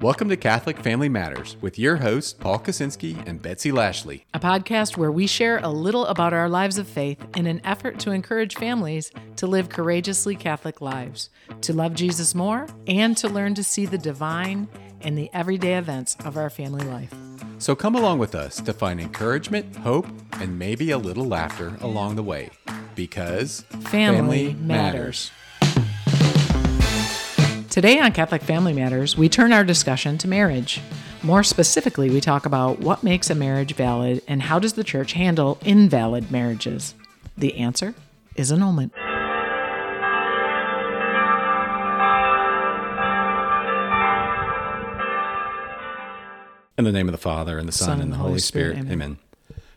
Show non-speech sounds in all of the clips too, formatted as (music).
Welcome to Catholic Family Matters with your hosts, Paul Kaczynski and Betsy Lashley. a podcast where we share a little about our lives of faith in an effort to encourage families to live courageously Catholic lives, to love Jesus more, and to learn to see the divine in the everyday events of our family life. So come along with us to find encouragement, hope, and maybe a little laughter along the way. Because Family matters. Today on Catholic Family Matters, we turn our discussion to marriage. More specifically, we talk about what makes a marriage valid and how does the church handle invalid marriages. The answer is annulment. In the name of the Father, and the Son, and the Holy Spirit. Amen.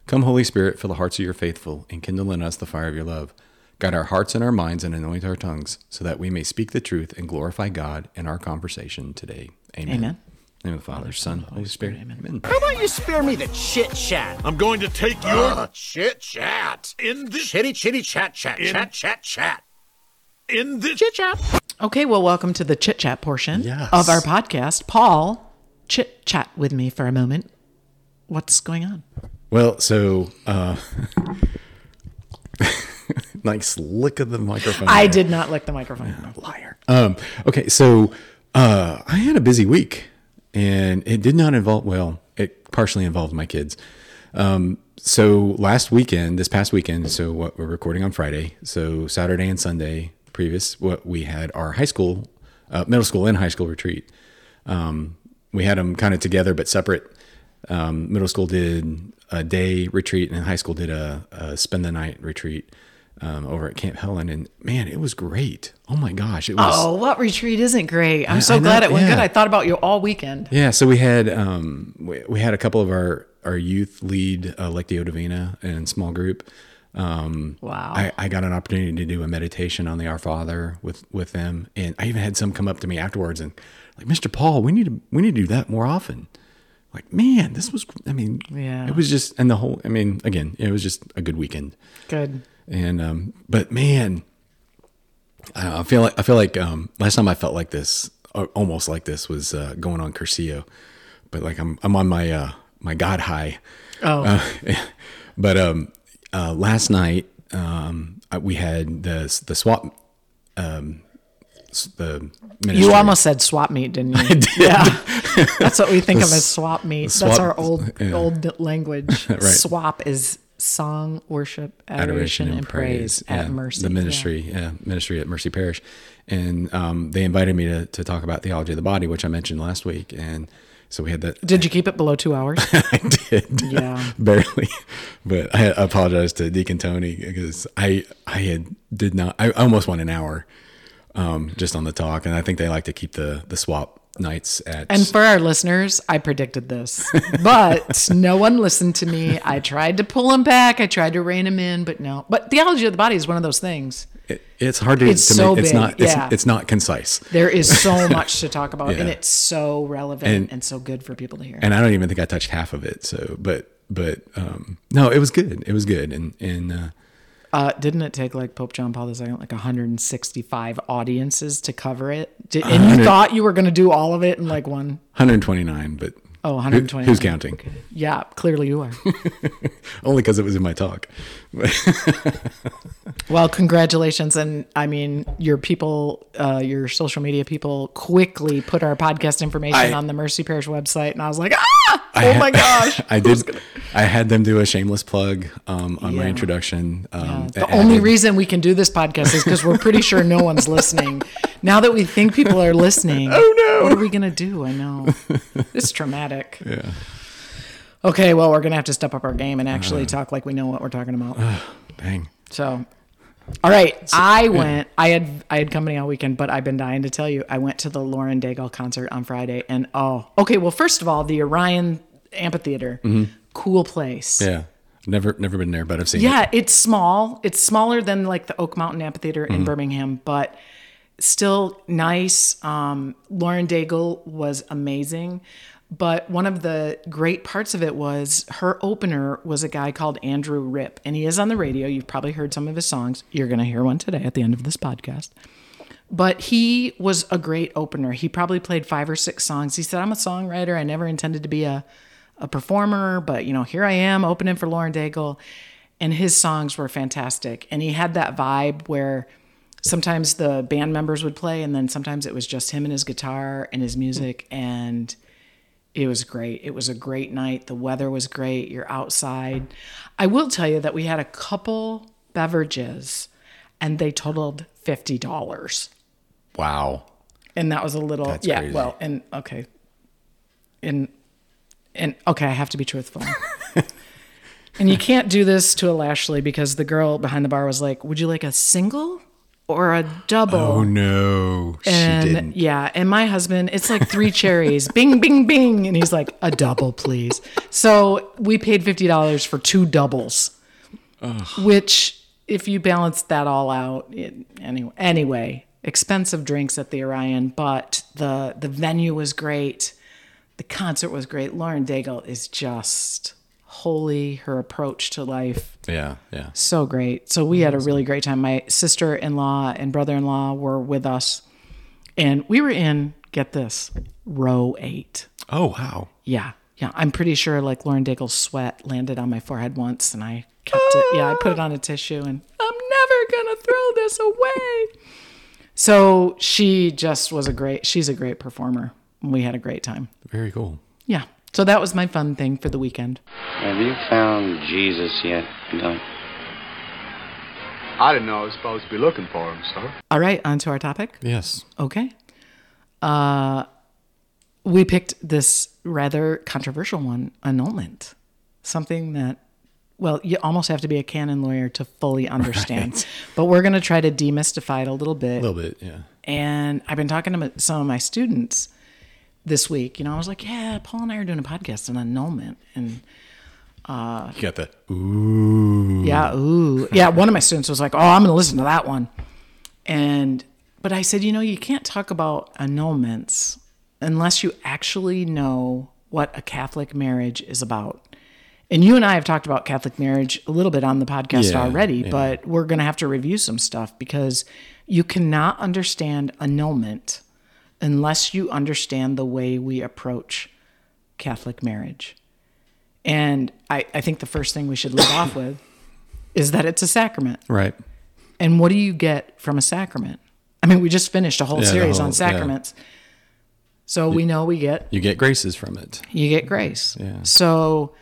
Come, Holy Spirit, fill the hearts of your faithful, and kindle in us the fire of your love. Guide our hearts and our minds, and anoint our tongues, so that we may speak the truth and glorify God in our conversation today. Amen. Amen. In the name of the Father, Son, Holy Spirit. Amen. How about you spare me the chit chat? I'm going to take your Uh, chit chat. in the Chitty chitty chat chat In- chat chat chat. in the Chit chat. Okay, well, welcome to the chit chat portion Yes. of our podcast. Paul, chit chat with me for a moment. What's going on? Well, so, uh, (laughs) nice lick of the microphone. I there. did not lick the microphone. liar. Um, okay, so uh, I had a busy week, and it did not involve. Well, it partially involved my kids. Um, so last weekend, this past weekend, so what we're recording on Friday, so Saturday and Sunday previous, what we had our high school, uh, middle school and high school retreat. Um, we had them kind of together but separate. Um, middle school did a day retreat, and high school did a, a spend the night retreat um, over at Camp Helen. And man, it was great. Oh my gosh, it was. Oh, what retreat isn't great? I'm so I know, glad it went yeah. good. I thought about you all weekend. Yeah, so we had um, we, we had a couple of our our youth lead uh, Lectio Divina in small group. Um, Wow. I, I got an opportunity to do a meditation on the Our Father with with them, and I even had some come up to me afterwards and like, Mr. Paul, we need to we need to do that more often. Like, man, this was. I mean, Yeah. it was just, and the whole. I mean, again, it was just a good weekend. Good. And um, but man, I, I feel like I feel like um, last time I felt like this, or almost like this, was uh, going on Cursillo. But like I'm I'm on my uh, my God high. Oh, Uh, (laughs) but um, uh, last night um, I- we had the the swap um, the ministry. you almost said swap meet, didn't you? (laughs) Yeah, (laughs) that's what we think of as swap meet. swap- that's our old yeah. old language. Right. Swap is song, worship, adoration, and, praise, at yeah, Mercy. the ministry yeah. ministry at mercy parish and um, they invited me to, to talk about theology of the body which i mentioned last week and so we had that Did you keep it below two hours? (laughs) i did Yeah. (laughs) barely but i apologize to deacon tony because i i had did not i almost went an hour um, just on the talk and i think they like to keep the the swap nights at And for our listeners, I predicted this, (laughs) but no one listened to me. I tried to pull him back. I tried to rein him in, but no. But theology of the body is one of those things. it, it's hard to, It's to so make it's big, not it's, yeah. it's not concise There is so (laughs) much to talk about, and it's so relevant And- and, so good for people to hear. and I don't even think I touched half of it. So, but but um, no, it was good. It was good, and and uh, Uh, didn't it take like Pope John Paul II like 165 audiences to cover it? Did, and you thought you were going to do all of it in like one? 129. But Oh, who- 120. who's counting? Yeah, clearly you are. (laughs) Only because it was in my talk. (laughs) well, congratulations, and I mean your people, uh, your social media people, quickly put our podcast information I- on the Mercy Parish website, and I was like, ah, I oh my (laughs) gosh. I did. I had them do a shameless plug um, on my introduction. Um, The and- only reason we can do this podcast is because we're pretty sure no one's listening. Now that we think people are listening, oh no, what are we gonna do? I know it's traumatic. (laughs) Yeah. Okay, well, we're gonna have to step up our game and actually talk like we know what we're talking about. Dang. So, all right, I went. I had I had company all weekend, but I've been dying to tell you. I went to the Lauren Daigle concert on Friday, and oh, okay. Well, first of all, the Orion Amphitheater, cool place. Mm-hmm. Yeah. Never never been there, but I've seen Yeah, it. Yeah, it's small. It's smaller than like the Oak Mountain Amphitheater Mm-hmm. in Birmingham, but still nice. Um, Lauren Daigle was amazing. But one of the great parts of it was her opener was a guy called Andrew Ripp, and he is on the radio. You've probably heard some of his songs. You're going to hear one today at the end of this podcast. But he was a great opener. He probably played five or six songs. He said, I'm a songwriter. I never intended to be a, a performer, but you know, here I am opening for Lauren Daigle. And his songs were fantastic. And he had that vibe where sometimes the band members would play and then sometimes it was just him and his guitar and his music and it was great. It was a great night. The weather was great. You're outside. I will tell you that we had a couple beverages and they totaled $50. Wow. And that was a little That's yeah, crazy. well, and okay. And and okay, I have to be truthful. and you can't do this to a Lashley because the girl behind the bar was like, "Would you like a single or a double?" Oh no, she and didn't. yeah, and my husband, it's like three cherries, (laughs) bing, bing, bing, and he's like, a double, please. So we paid fifty dollars for two doubles, which, if you balance that all out, it, anyway, anyway, expensive drinks at the Orion, but the the venue was great, the concert was great. Lauren Daigle is just holy. Her approach to life Yeah, yeah. so great. So we had a really great time. My sister in law and brother in law were with us, and we were in, get this, row eight. Oh wow. Yeah. Yeah. I'm pretty sure like Lauren Daigle's sweat landed on my forehead once, and I kept it. Yeah. I put it on a tissue, and I'm never going to throw this away. So she just was a great, she's a great performer. We had a great time. Very cool. Yeah. So that was my fun thing for the weekend. Have you found Jesus yet, Doug? I didn't know I was supposed to be looking for him, sir. All right. On to our topic. Yes. Okay. Uh, we picked this rather controversial one, annulment. Something that, well, you almost have to be a canon lawyer to fully understand. But we're going to try to demystify it a little bit. A little bit. Yeah. And I've been talking to some of my students this week. You know, I was like, yeah, Paul and I are doing a podcast on annulment. And uh, You got the ooh. Yeah, ooh. Yeah, one of my students was like, "Oh, I'm going to listen to that one." And but I said, "You know, you can't talk about annulments unless you actually know what a Catholic marriage is about." And you and I have talked about Catholic marriage a little bit on the podcast Yeah, already, yeah. but we're going to have to review some stuff because you cannot understand annulment unless you understand the way we approach Catholic marriage. And I, I think the first thing we should lead off with is that it's a sacrament. Right. And what do you get from a sacrament? I mean, we just finished a whole Yeah, series whole- on yeah. sacraments. So we know we get You get graces from it. you get grace. Yeah. So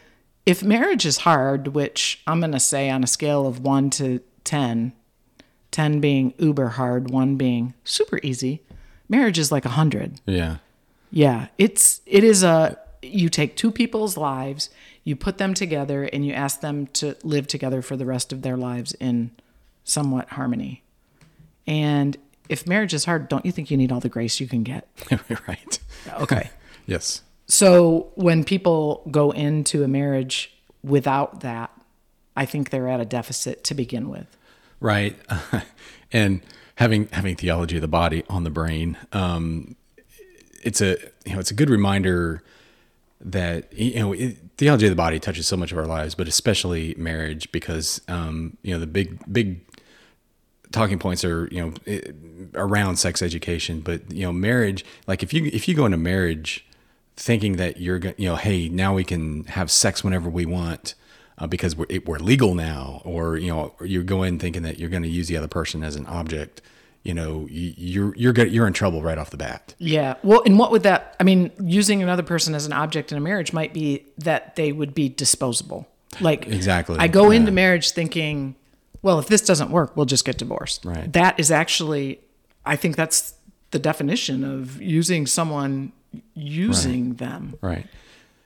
if marriage is hard, which I'm going to say on a scale of 1 to 10, 10 being uber hard, 1 being super easy, marriage is like a 100. Yeah. Yeah, it's it is a you take two people's lives, you put them together and you ask them to live together for the rest of their lives in somewhat harmony. And if marriage is hard, don't you think you need all the grace you can get? (laughs) right. Okay. (laughs) Yes. So when people go into a marriage without that, I think they're at a deficit to begin with. Right. (laughs) and having having theology of the body on the brain, um, it's a you know it's a good reminder that you know it, theology of the body touches so much of our lives, but especially marriage because um, you know the big big talking points are you know around sex education, but you know marriage like if you if you go into marriage thinking that you're going you know hey now we can have sex whenever we want uh, because we're, it, we're legal now or you know you go in thinking that you're going to use the other person as an object you know you, you're you're good, you're in trouble right off the bat Yeah. Well, and what would that I mean, using another person as an object in a marriage might be that they would be disposable. Like Exactly, I go yeah. into marriage thinking, well, if this doesn't work, we'll just get divorced. Right. That is actually I think that's the definition of using someone using them. Right.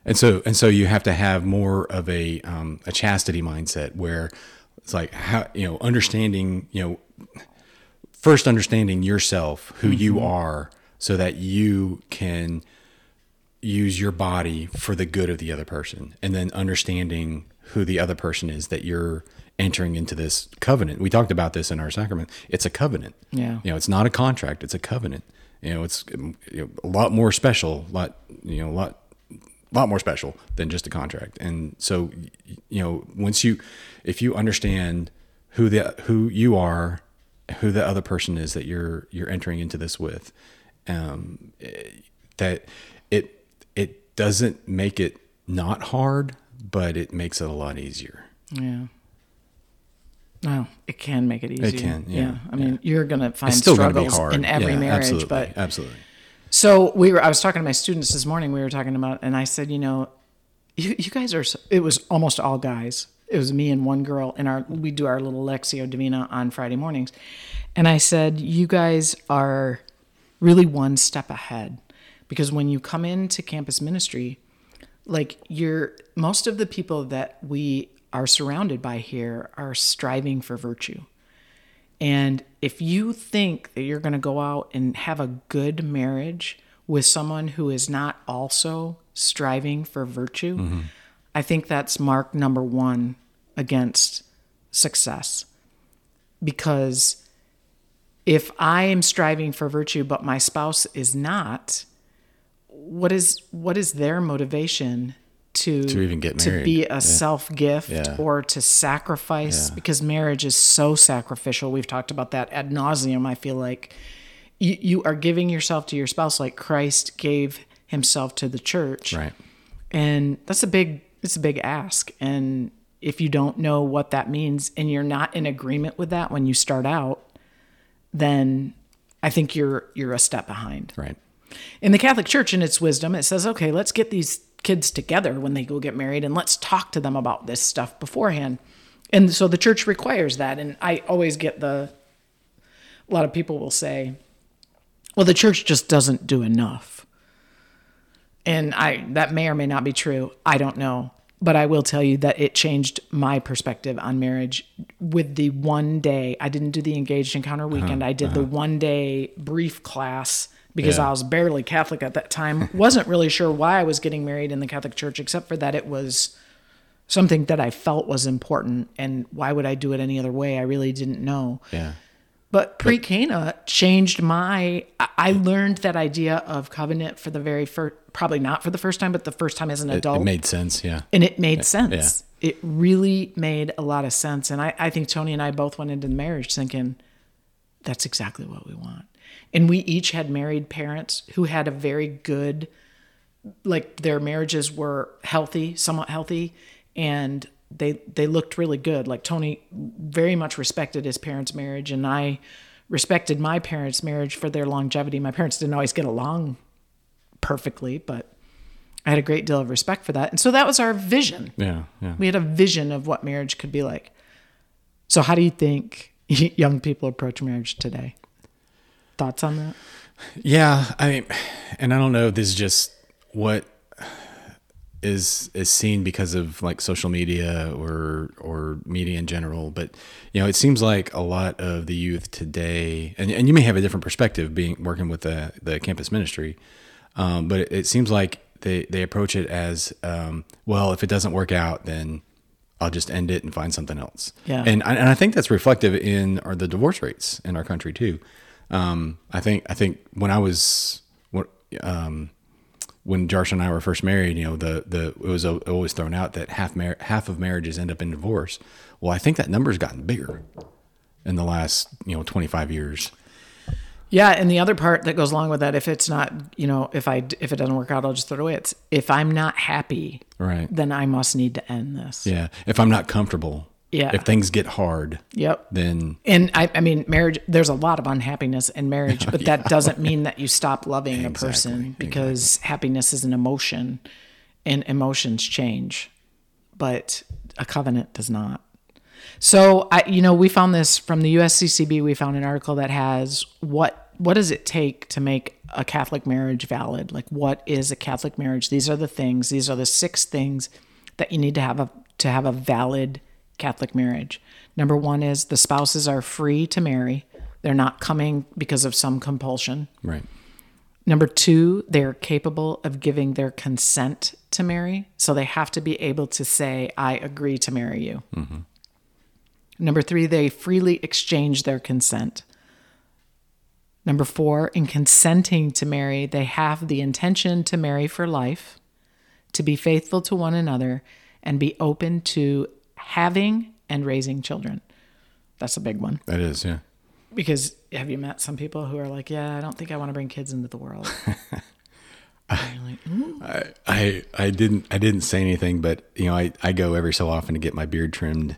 And so and so you have to have more of a um, a chastity mindset where it's like how you know understanding you know first understanding yourself who you are so that you can use your body for the good of the other person and then understanding who the other person is that you're entering into this covenant. We talked about this in our sacrament. It's a covenant. Yeah. You know, it's not a contract, it's a covenant. You know, it's you know, a lot more special, a lot you know, a lot lot more special than just a contract. And so you know, once you if you understand who the who you are who the other person is that you're you're entering into this with. Um, that it it doesn't make it not hard, but it makes it a lot easier. Yeah. No, it can make it easier. It can, yeah, I mean, you're gonna find It's still going to be struggles hard in every Yeah, marriage, absolutely, but absolutely. So we were. I was talking to my students this morning. We were talking about, and I said, you know, you, you guys are. It was almost all guys. It was me and one girl, and our we do our little Lectio Divina on Friday mornings, and I said, you guys are really one step ahead because when you come into campus ministry, like you're most of the people that we are surrounded by here are striving for virtue. And if you think that you're going to go out and have a good marriage with someone who is not also striving for virtue, mm-hmm. I think that's mark number one against success. Because if I am striving for virtue, but my spouse is not, what is what is their motivation to To even get to be a Yeah. self gift Yeah. or to sacrifice Yeah. because marriage is so sacrificial. We've talked about that ad nauseum. I feel like you, you are giving yourself to your spouse like Christ gave himself to the church. Right. And that's a big it's a big ask. And if you don't know what that means and you're not in agreement with that when you start out, then I think you're you're a step behind. Right. In the Catholic Church, in its wisdom, it says, okay, let's get these kids together when they go get married and let's talk to them about this stuff beforehand. And so the church requires that. And I always get the, a lot of people will say, well, the church just doesn't do enough. And I, that may or may not be true. I don't know. But I will tell you that it changed my perspective on marriage with the one day. I didn't do the engaged encounter weekend. Uh-huh. I did the uh-huh. one day brief class because Yeah. I was barely Catholic at that time. Wasn't really sure why I was getting married in the Catholic Church, except for that it was something that I felt was important. And why would I do it any other way? I really didn't know. Yeah. But pre Cana changed my. I- learned that idea of covenant for the very first, probably not for the first time, but the first time as an adult. it made sense. Yeah. and it made sense. Yeah. It really made a lot of sense. And I, I think Tony and I both went into the marriage thinking, that's exactly what we want. And we each had married parents who had a very good, like their marriages were healthy, somewhat healthy, and they they looked really good. Like Tony very much respected his parents' marriage, and I respected my parents' marriage for their longevity. My parents didn't always get along perfectly, but I had a great deal of respect for that. And so that was our vision. Yeah. Yeah. We had a vision of what marriage could be like. So, how do you think (laughs) young people approach marriage today? Thoughts on that? Yeah, I mean, and I don't know. This is just what is is seen because of like social media or or media in general. But you know, it seems like a lot of the youth today, and and you may have a different perspective being working with the the campus ministry, um, but it, it seems like they they approach it as um, well. If it doesn't work out, then I'll just end it and find something else. Yeah. And I- and I think that's reflective in our the divorce rates in our country too. Um, I think I think when I was when, um, when Josh and I were first married, you know, the the it was always thrown out that half mar- half of marriages end up in divorce. Well, I think that number's gotten bigger in the last you know 25 years. Yeah, and the other part that goes along with that, if it's not, you know, if I if it doesn't work out, I'll just throw it away. It's if I'm not happy, Right. then I must need to end this. Yeah. If I'm not comfortable, Yeah. If things get hard, Yep. then And I, I mean, marriage, there's a lot of unhappiness in marriage, but (laughs) that doesn't mean that you stop loving a person because happiness is an emotion and emotions change, but a covenant does not. So I, you know, we found this from the USCCB. We found an article that has what what does it take to make a Catholic marriage valid? Like, what is a Catholic marriage? These are the things. These are the six things that you need to have a to have a valid Catholic marriage. Number one is the spouses are free to marry. They're not coming because of some compulsion. right. Number two, they're capable of giving their consent to marry. So they have to be able to say, I agree to marry you. Mm-hmm. Number three, they freely exchange their consent. Number four, in consenting to marry, they have the intention to marry for life, to be faithful to one another, and be open to having and raising children. That's a big one. That is, yeah. because have you met some people who are like, yeah, I don't think I want to bring kids into the world. (laughs) You're like, I I didn't I didn't say anything, but you know I I go every so often to get my beard trimmed,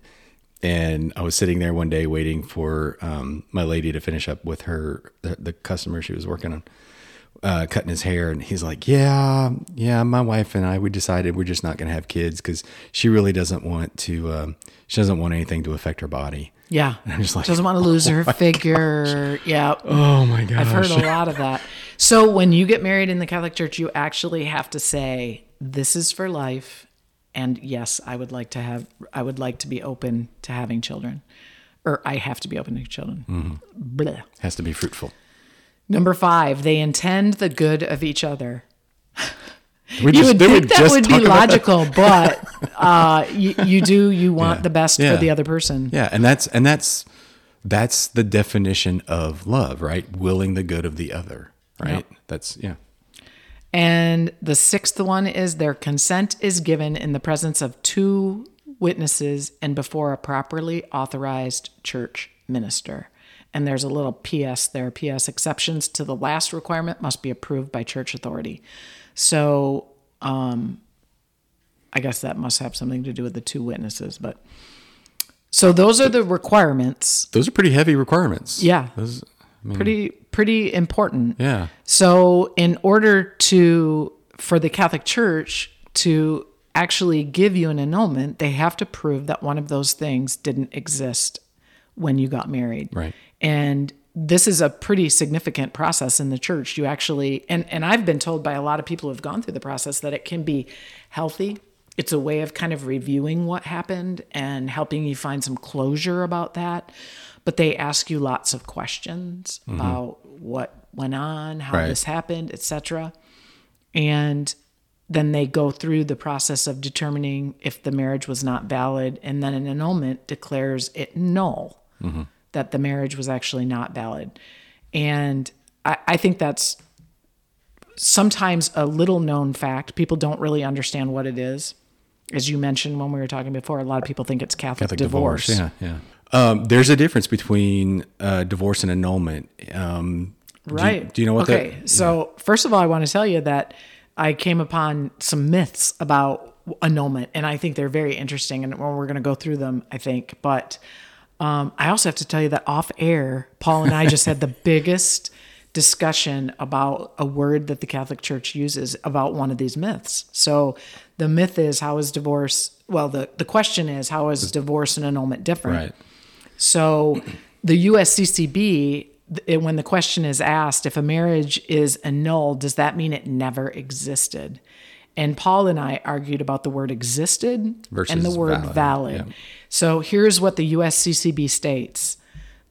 and I was sitting there one day waiting for um, my lady to finish up with her the, the customer she was working on. Uh, cutting his hair, and he's like, "Yeah, yeah, my wife and I, we decided we're just not going to have kids because she really doesn't want to. Um, she doesn't want anything to affect her body." yeah, (laughs) I'm just like, doesn't want to lose (laughs) her figure. Yeah, Oh my gosh! I've heard a lot of that. So when you get married in the Catholic Church, you actually have to say, "This is for life," and yes, I would like to have. I would like to be open to having children, or I have to be open to children. Mm-hmm. Has to be fruitful. Number five, they intend the good of each other. You just- would think that would be talk about that? logical, (laughs) but uh, you, you do you want Yeah. the best Yeah. for the other person. Yeah, and that's and that's that's the definition of love, right? Willing the good of the other, right? That's yeah. And the sixth one is their consent is given in the presence of two witnesses and before a properly authorized church minister. And there's a little PS there. PS exceptions to the last requirement must be approved by church authority. So, um, I guess that must have something to do with the two witnesses. But so those are the requirements. Those are pretty heavy requirements. Yeah. Those, I mean, Pretty pretty important. yeah. So, in order to for the Catholic Church to actually give you an annulment, they have to prove that one of those things didn't exist when you got married. Right. And this is a pretty significant process in the church. You actually and and I've been told by a lot of people who've gone through the process that it can be healthy. It's a way of kind of reviewing what happened and helping you find some closure about that. But they ask you lots of questions mm-hmm. about what went on, how Right. this happened, etc. And then they go through the process of determining if the marriage was not valid, and then an annulment declares it null, that the marriage was actually not valid. And I, I think that's sometimes a little known fact. People don't really understand what it is. As you mentioned when we were talking before, a lot of people think it's Catholic, Catholic divorce. divorce. Yeah, yeah. Um, there's a difference between uh, divorce and annulment. Um, do you- Right. Do you, know what Okay. that? So, first of all, I want to tell you that I came upon some myths about annulment, and I think they're very interesting. And we're going to go through them, I think. But um, I also have to tell you that off air, Paul and I just had the (laughs) biggest discussion about a word that the Catholic Church uses about one of these myths. So, the myth is how is divorce? Well, the, the question is how is divorce and annulment different? Right. So the USCCB, th- when the question is asked, if a marriage is annulled, does that mean it never existed? And Paul and I argued about the word existed and the word valid, valid. yeah. So here's what the USCCB states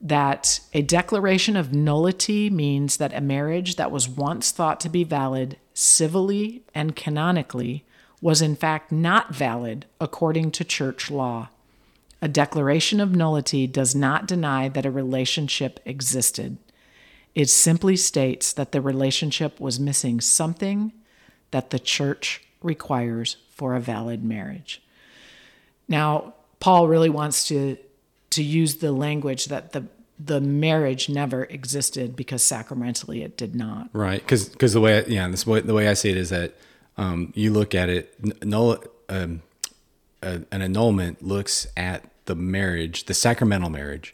that a declaration of nullity means that a marriage that was once thought to be valid civilly and canonically was in fact not valid according to church law. A declaration of nullity does not deny that a relationship existed. It simply states that the relationship was missing something that the church requires for a valid marriage. Now, Paul really wants to to use the language that the the marriage never existed because sacramentally it did not. Right, because the way I, yeah, this way the way I see it is that um, you look at it, null, um, an annulment looks at the marriage, the sacramental marriage.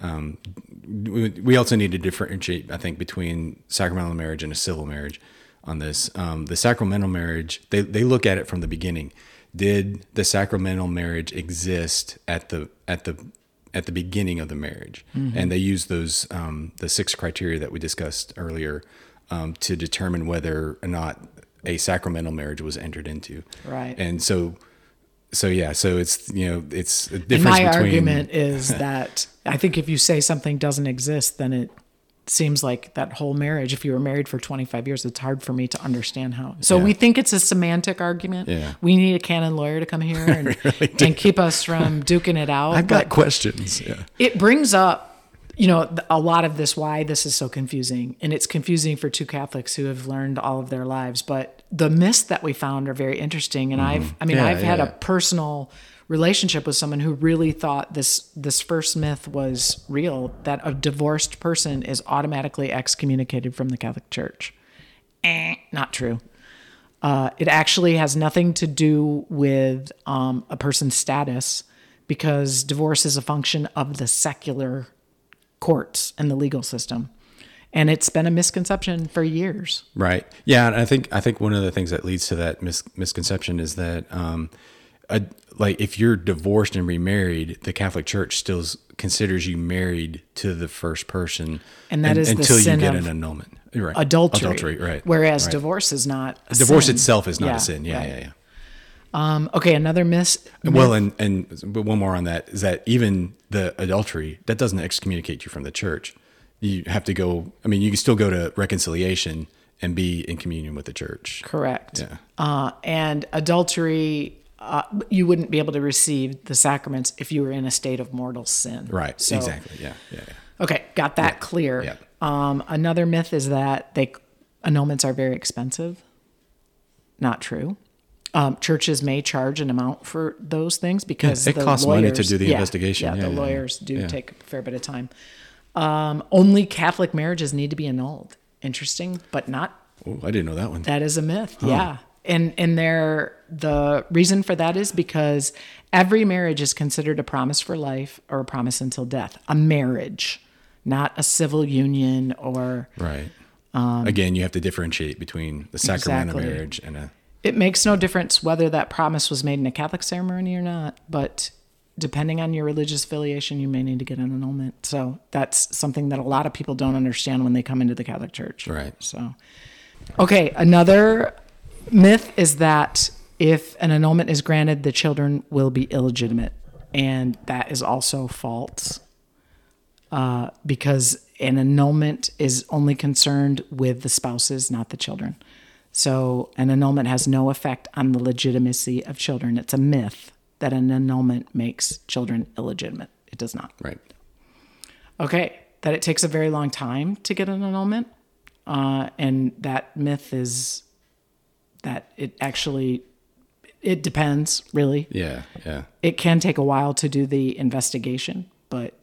Um, we, we also need to differentiate, I think, between sacramental marriage and a civil marriage. On this, um, the sacramental marriage, they they look at it from the beginning. Did the sacramental marriage exist at the at the at the beginning of the marriage, and they use those um, the six criteria that we discussed earlier um, to determine whether or not a sacramental marriage was entered into. Right. And so, so yeah, so it's you know it's a And difference my between argument is that I think if you say something doesn't exist, then it seems like that whole marriage, if you were married for 25 years, it's hard for me to understand how. So Yeah. we think it's a semantic argument. Yeah. We need a canon lawyer to come here (laughs) and, and keep us from duking it out. I've got questions. Yeah. it brings up you know, a lot of this, why this is so confusing. And it's confusing for two Catholics who have learned all of their lives. But the myths that we found are very interesting. And mm-hmm. I've, I mean, I've had a personal relationship with someone who really thought this this first myth was real that a divorced person is automatically excommunicated from the Catholic Church. Eh, not true. Uh, it actually has nothing to do with um, a person's status because divorce is a function of the secular courts and the legal system. And it's been a misconception for years. Right. Yeah, and I think I think one of the things that leads to that mis- misconception is that um, a, like if you're divorced and remarried, the Catholic Church still considers you married to the first person, And that is the until you get an annulment. Right. Adultery. Adultery. Right. Whereas right. divorce is not a divorce sin. itself is not Yeah, a sin. Yeah, right. yeah, yeah. Um, okay, another myth. Well, and and but one more on that is that even the adultery that doesn't excommunicate you from the church. You have to go. I mean, you can still go to reconciliation and be in communion with the church. Correct. Yeah. Uh, and adultery, uh, you wouldn't be able to receive the sacraments if you were in a state of mortal sin. Right. So- exactly. Yeah. Yeah. yeah. Okay, got that clear. Yeah. Um, another myth is that they annulments are very expensive. Not true. Um, churches may charge an amount for those things because it the costs money to do the yeah, investigation. Yeah, Yeah, the yeah, yeah. lawyers do Yeah. take a fair bit of time. Um, only Catholic marriages need to be annulled. Interesting, but not Oh, I didn't know that one. that is a myth. Yeah. And and there the reason for that is because every marriage is considered a promise for life or a promise until death. A marriage, not a civil union or right. Um, Again, you have to differentiate between the sacrament Exactly. of marriage and a. it makes no difference whether that promise was made in a Catholic ceremony or not, but depending on your religious affiliation, you may need to get an annulment. So that's something that a lot of people don't understand when they come into the Catholic Church. Right. So, okay, another myth is that if an annulment is granted, the children will be illegitimate, and that is also false. Uh, because an annulment is only concerned with the spouses, not the children. So an annulment has no effect on the legitimacy of children. It's a myth that an annulment makes children illegitimate. It does not. Right. Okay, that it takes a very long time to get an annulment, uh, and that myth is that it actually it depends really. Yeah. Yeah. It can take a while to do the investigation, but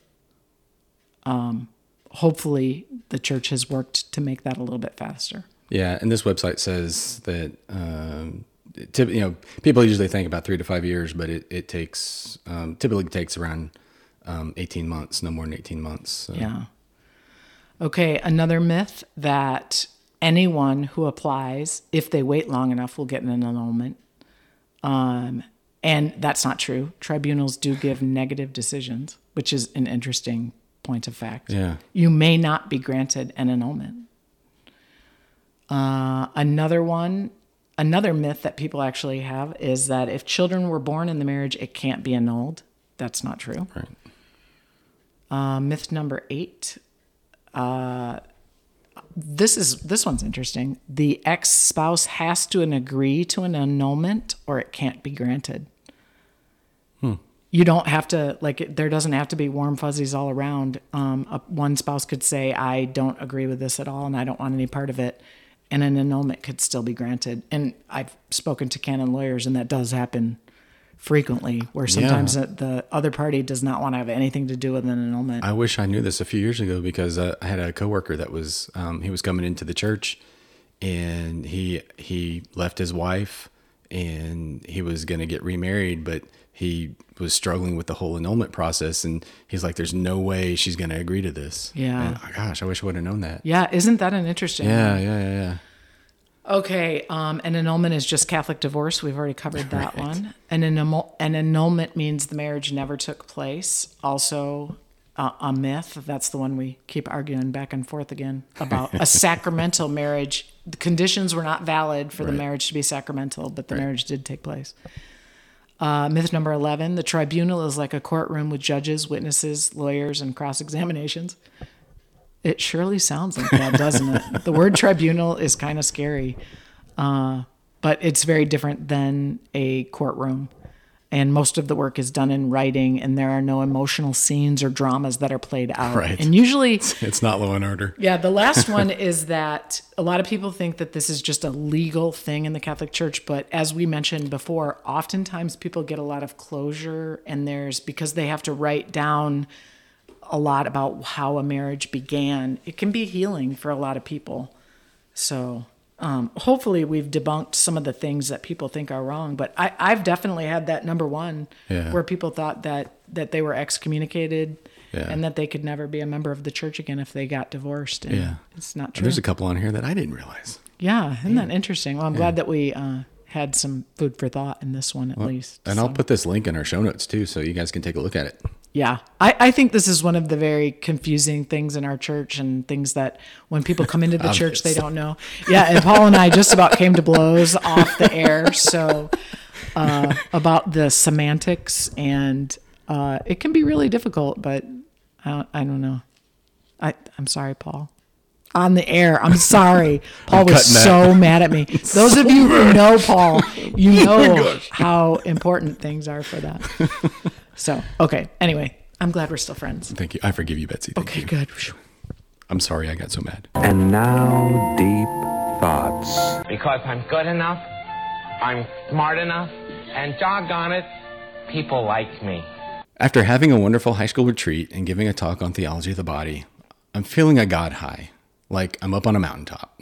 um, hopefully the church has worked to make that a little bit faster. Yeah, and this website says that um, you know people usually think about three to five years, but it it takes um, typically takes around um, eighteen months, no more than eighteen months. So. Yeah. Okay, another myth that anyone who applies, if they wait long enough, will get an annulment. Um, and that's not true. Tribunals do give negative decisions, which is an interesting point of fact. Yeah. You may not be granted an annulment. Uh, another one, another myth that people actually have is that if children were born in the marriage, it can't be annulled. That's not true. Right. Uh, myth number eight. Uh, this is this one's interesting. The ex spouse has to agree to an annulment, or it can't be granted. You don't have to like. There doesn't have to be warm fuzzies all around. Um, a, one spouse could say, "I don't agree with this at all, and I don't want any part of it," and an annulment could still be granted. And I've spoken to canon lawyers, and that does happen frequently, where sometimes the, the other party does not want to have anything to do with an annulment. I wish I knew this a few years ago because uh, I had a coworker that was um, he was coming into the church, and he he left his wife, and he was going to get remarried, but he was struggling with the whole annulment process, and he's like, "There's no way she's going to agree to this." Yeah. And, oh, gosh, I wish I would have known that. yeah, isn't that an interesting? Yeah, yeah, yeah, yeah. Okay, um, an annulment is just Catholic divorce. We've already covered that one. An, annul- an annulment means the marriage never took place. Also, uh, a myth. That's the one we keep arguing back and forth again about a (laughs) sacramental marriage. The conditions were not valid for the marriage to be sacramental, but the marriage did take place. Uh, myth number 11 the tribunal is like a courtroom with judges, witnesses, lawyers, and cross examinations. It surely sounds like that, doesn't it? The word (laughs) tribunal is kind of scary, uh, but it's very different than a courtroom. and most of the work is done in writing, and there are no emotional scenes or dramas that are played out. Right. And usually, It's not Law and Order. yeah, the last (laughs) one is that a lot of people think that this is just a legal thing in the Catholic Church, but as we mentioned before, oftentimes people get a lot of closure, and there's because they have to write down a lot about how a marriage began. It can be healing for a lot of people. So um, hopefully we've debunked some of the things that people think are wrong. But I, I've definitely had that number one Yeah. where people thought that that they were excommunicated Yeah. and that they could never be a member of the church again if they got divorced. And Yeah. it's not true. There's a couple on here that I didn't realize. yeah, isn't that interesting? Well, I'm glad that we uh, had some food for thought in this one at least. And I'll put this link in our show notes too, so you guys can take a look at it. Yeah, I, I think this is one of the very confusing things in our church and things that when people come into the (laughs) church, they don't know. Yeah, and Paul and I just about came to blows off the air. So, uh, about the semantics, and uh, it can be really difficult, but I don't, I don't know. I, I'm sorry, Paul. On the air, I'm (laughs) sorry. Paul was cutting that. so mad at me. (laughs) Those of you who know Paul, you (laughs) Oh know how important things are for that. So, okay. Anyway, I'm glad we're still friends. Thank you. I forgive you, Betsy. Thank Okay, you. good. I'm sorry I got so mad. And now, deep thoughts. because I'm good enough, I'm smart enough, and doggone it, people like me. After having a wonderful high school retreat and giving a talk on theology of the body, I'm feeling a God high, like I'm up on a mountaintop.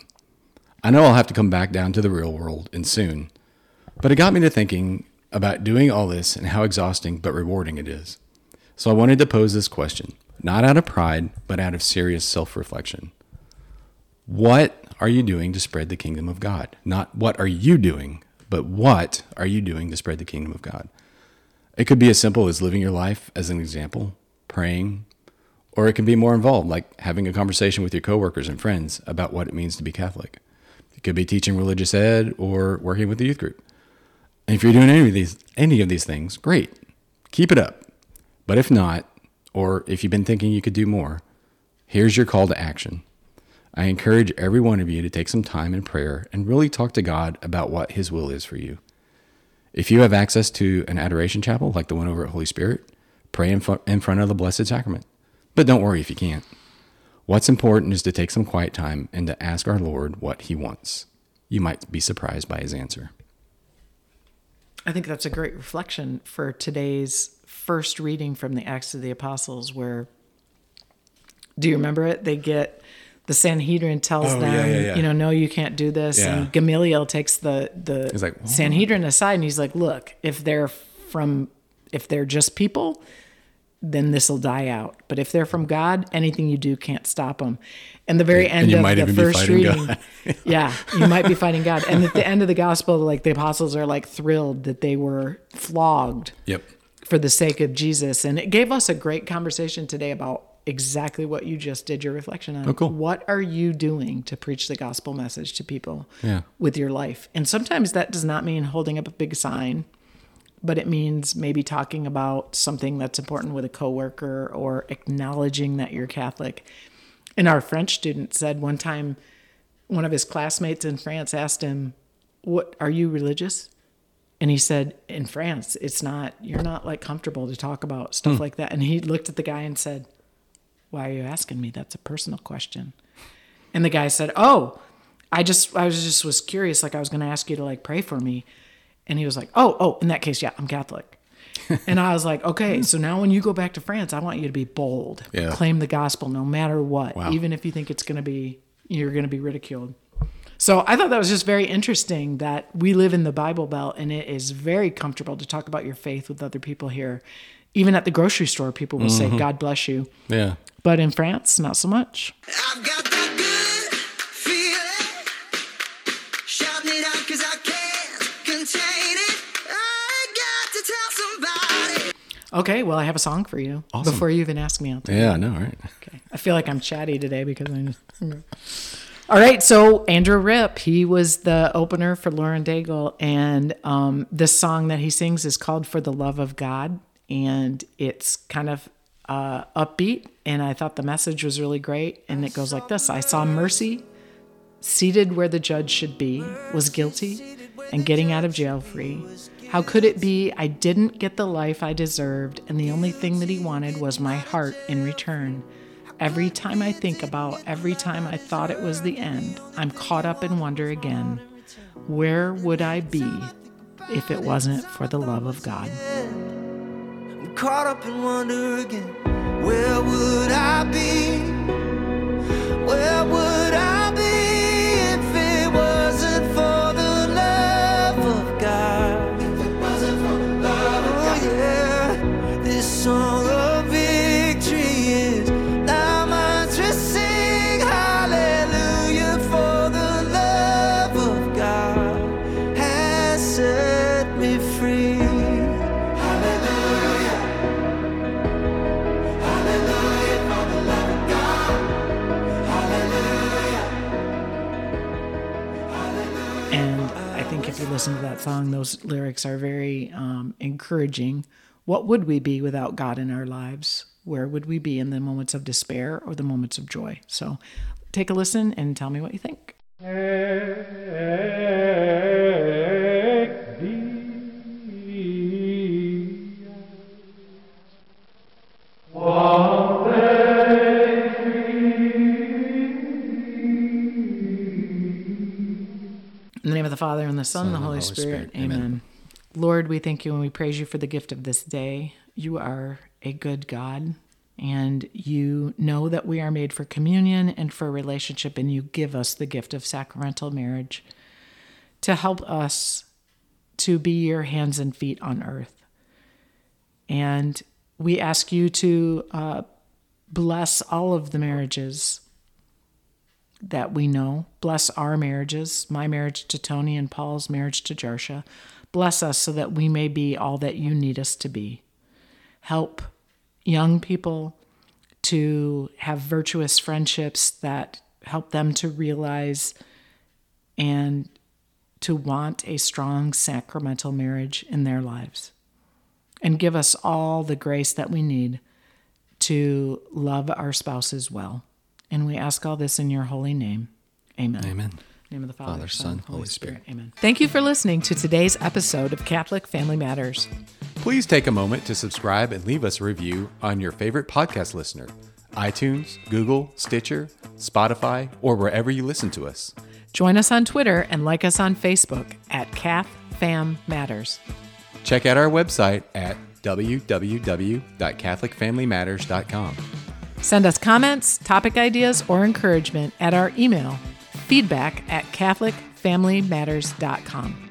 I know I'll have to come back down to the real world and soon, but it got me to thinking about doing all this and how exhausting but rewarding it is. So I wanted to pose this question, not out of pride, but out of serious self reflection. What are you doing to spread the kingdom of God? Not what are you doing, but what are you doing to spread the kingdom of God? It could be as simple as living your life as an example, praying, or it can be more involved, like having a conversation with your coworkers and friends about what it means to be Catholic. It could be teaching religious ed or working with the youth group. And if you're doing any of these any of these things, great. Keep it up. But if not, or if you've been thinking you could do more, here's your call to action. I encourage every one of you to take some time in prayer and really talk to God about what his will is for you. If you have access to an adoration chapel like the one over at Holy Spirit, pray in, fr- in front of the Blessed Sacrament. But don't worry if you can't. What's important is to take some quiet time and to ask our Lord what he wants. You might be surprised by his answer. I think that's a great reflection for today's first reading from the Acts of the Apostles, where do you remember it? They get the Sanhedrin tells Oh, them, yeah, yeah, yeah. you know, no, you can't do this. Yeah. And Gamaliel takes the the like, Sanhedrin aside and he's like, look, if they're from if they're just people, then this will die out. But if they're from God, anything you do can't stop them. And the very end of the first reading, (laughs) yeah, you might be fighting God. And at the end of the gospel, like the apostles are like thrilled that they were flogged Yep. for the sake of Jesus. And it gave us a great conversation today about exactly what you just did your reflection on. Oh, cool. What are you doing to preach the gospel message to people Yeah. with your life? And sometimes that does not mean holding up a big sign, but it means maybe talking about something that's important with a coworker or acknowledging that you're Catholic. And our French student said one time one of his classmates in France asked him, "What are you religious?" And he said, "In France, it's not you're not like comfortable to talk about stuff hmm. like that." And he looked at the guy and said, "Why are you asking me? That's a personal question." And the guy said, "Oh, I just I was just was curious like I was going to ask you to like pray for me." And he was like, "Oh, oh, in that case, yeah, I'm Catholic." (laughs) and I was like, "Okay, so now when you go back to France, I want you to be bold. Yeah. Claim the gospel no matter what, Wow. even if you think it's going to be you're going to be ridiculed." So I thought that was just very interesting that we live in the Bible Belt and it is very comfortable to talk about your faith with other people here. Even at the grocery store, people will say, mm-hmm. God bless you. Yeah. But in France, not so much. I've got Okay, well, I have a song for you before you even ask me out there. Yeah, I know, right? Okay. I feel like I'm chatty today because I just. All right, so Andrew Ripp, he was the opener for Lauren Daigle, and um, this song that he sings is called "For the Love of God," and it's kind of uh, upbeat, and I thought the message was really great, and it goes like this: I saw mercy seated where the judge should be, was guilty, and getting out of jail free. How could it be I didn't get the life I deserved and the only thing that he wanted was my heart in return? Every time I think about every time I thought it was the end, I'm caught up in wonder again. Where would I be if it wasn't for the love of God? I'm caught up in wonder again. Where would I be? Where would listen to that song, those lyrics are very um, encouraging. What would we be without God in our lives? Where would we be in the moments of despair or the moments of joy? So take a listen and tell me what you think. Father, and the Son, and the Holy, Spirit. Amen. Lord, we thank you and we praise you for the gift of this day. You are a good God, and you know that we are made for communion and for relationship, and you give us the gift of sacramental marriage to help us to be your hands and feet on earth. And we ask you to uh, bless all of the marriages that we know. Bless our marriages, my marriage to Tony and Paul's marriage to Jarsha. Bless us so that we may be all that you need us to be. Help young people to have virtuous friendships that help them to realize and to want a strong sacramental marriage in their lives. And give us all the grace that we need to love our spouses well. And we ask all this in your holy name. Amen. Amen. name of the Father, Father, Son, Holy Spirit. Amen. Thank you for listening to today's episode of Catholic Family Matters. Please take a moment to subscribe and leave us a review on your favorite podcast listener iTunes, Google, Stitcher, Spotify, or wherever you listen to us. Join us on Twitter and like us on Facebook at Fam Matters. Check out our website at www.catholicfamilymatters.com. Send us comments, topic ideas, or encouragement at our email feedback at catholicfamilymatters.com.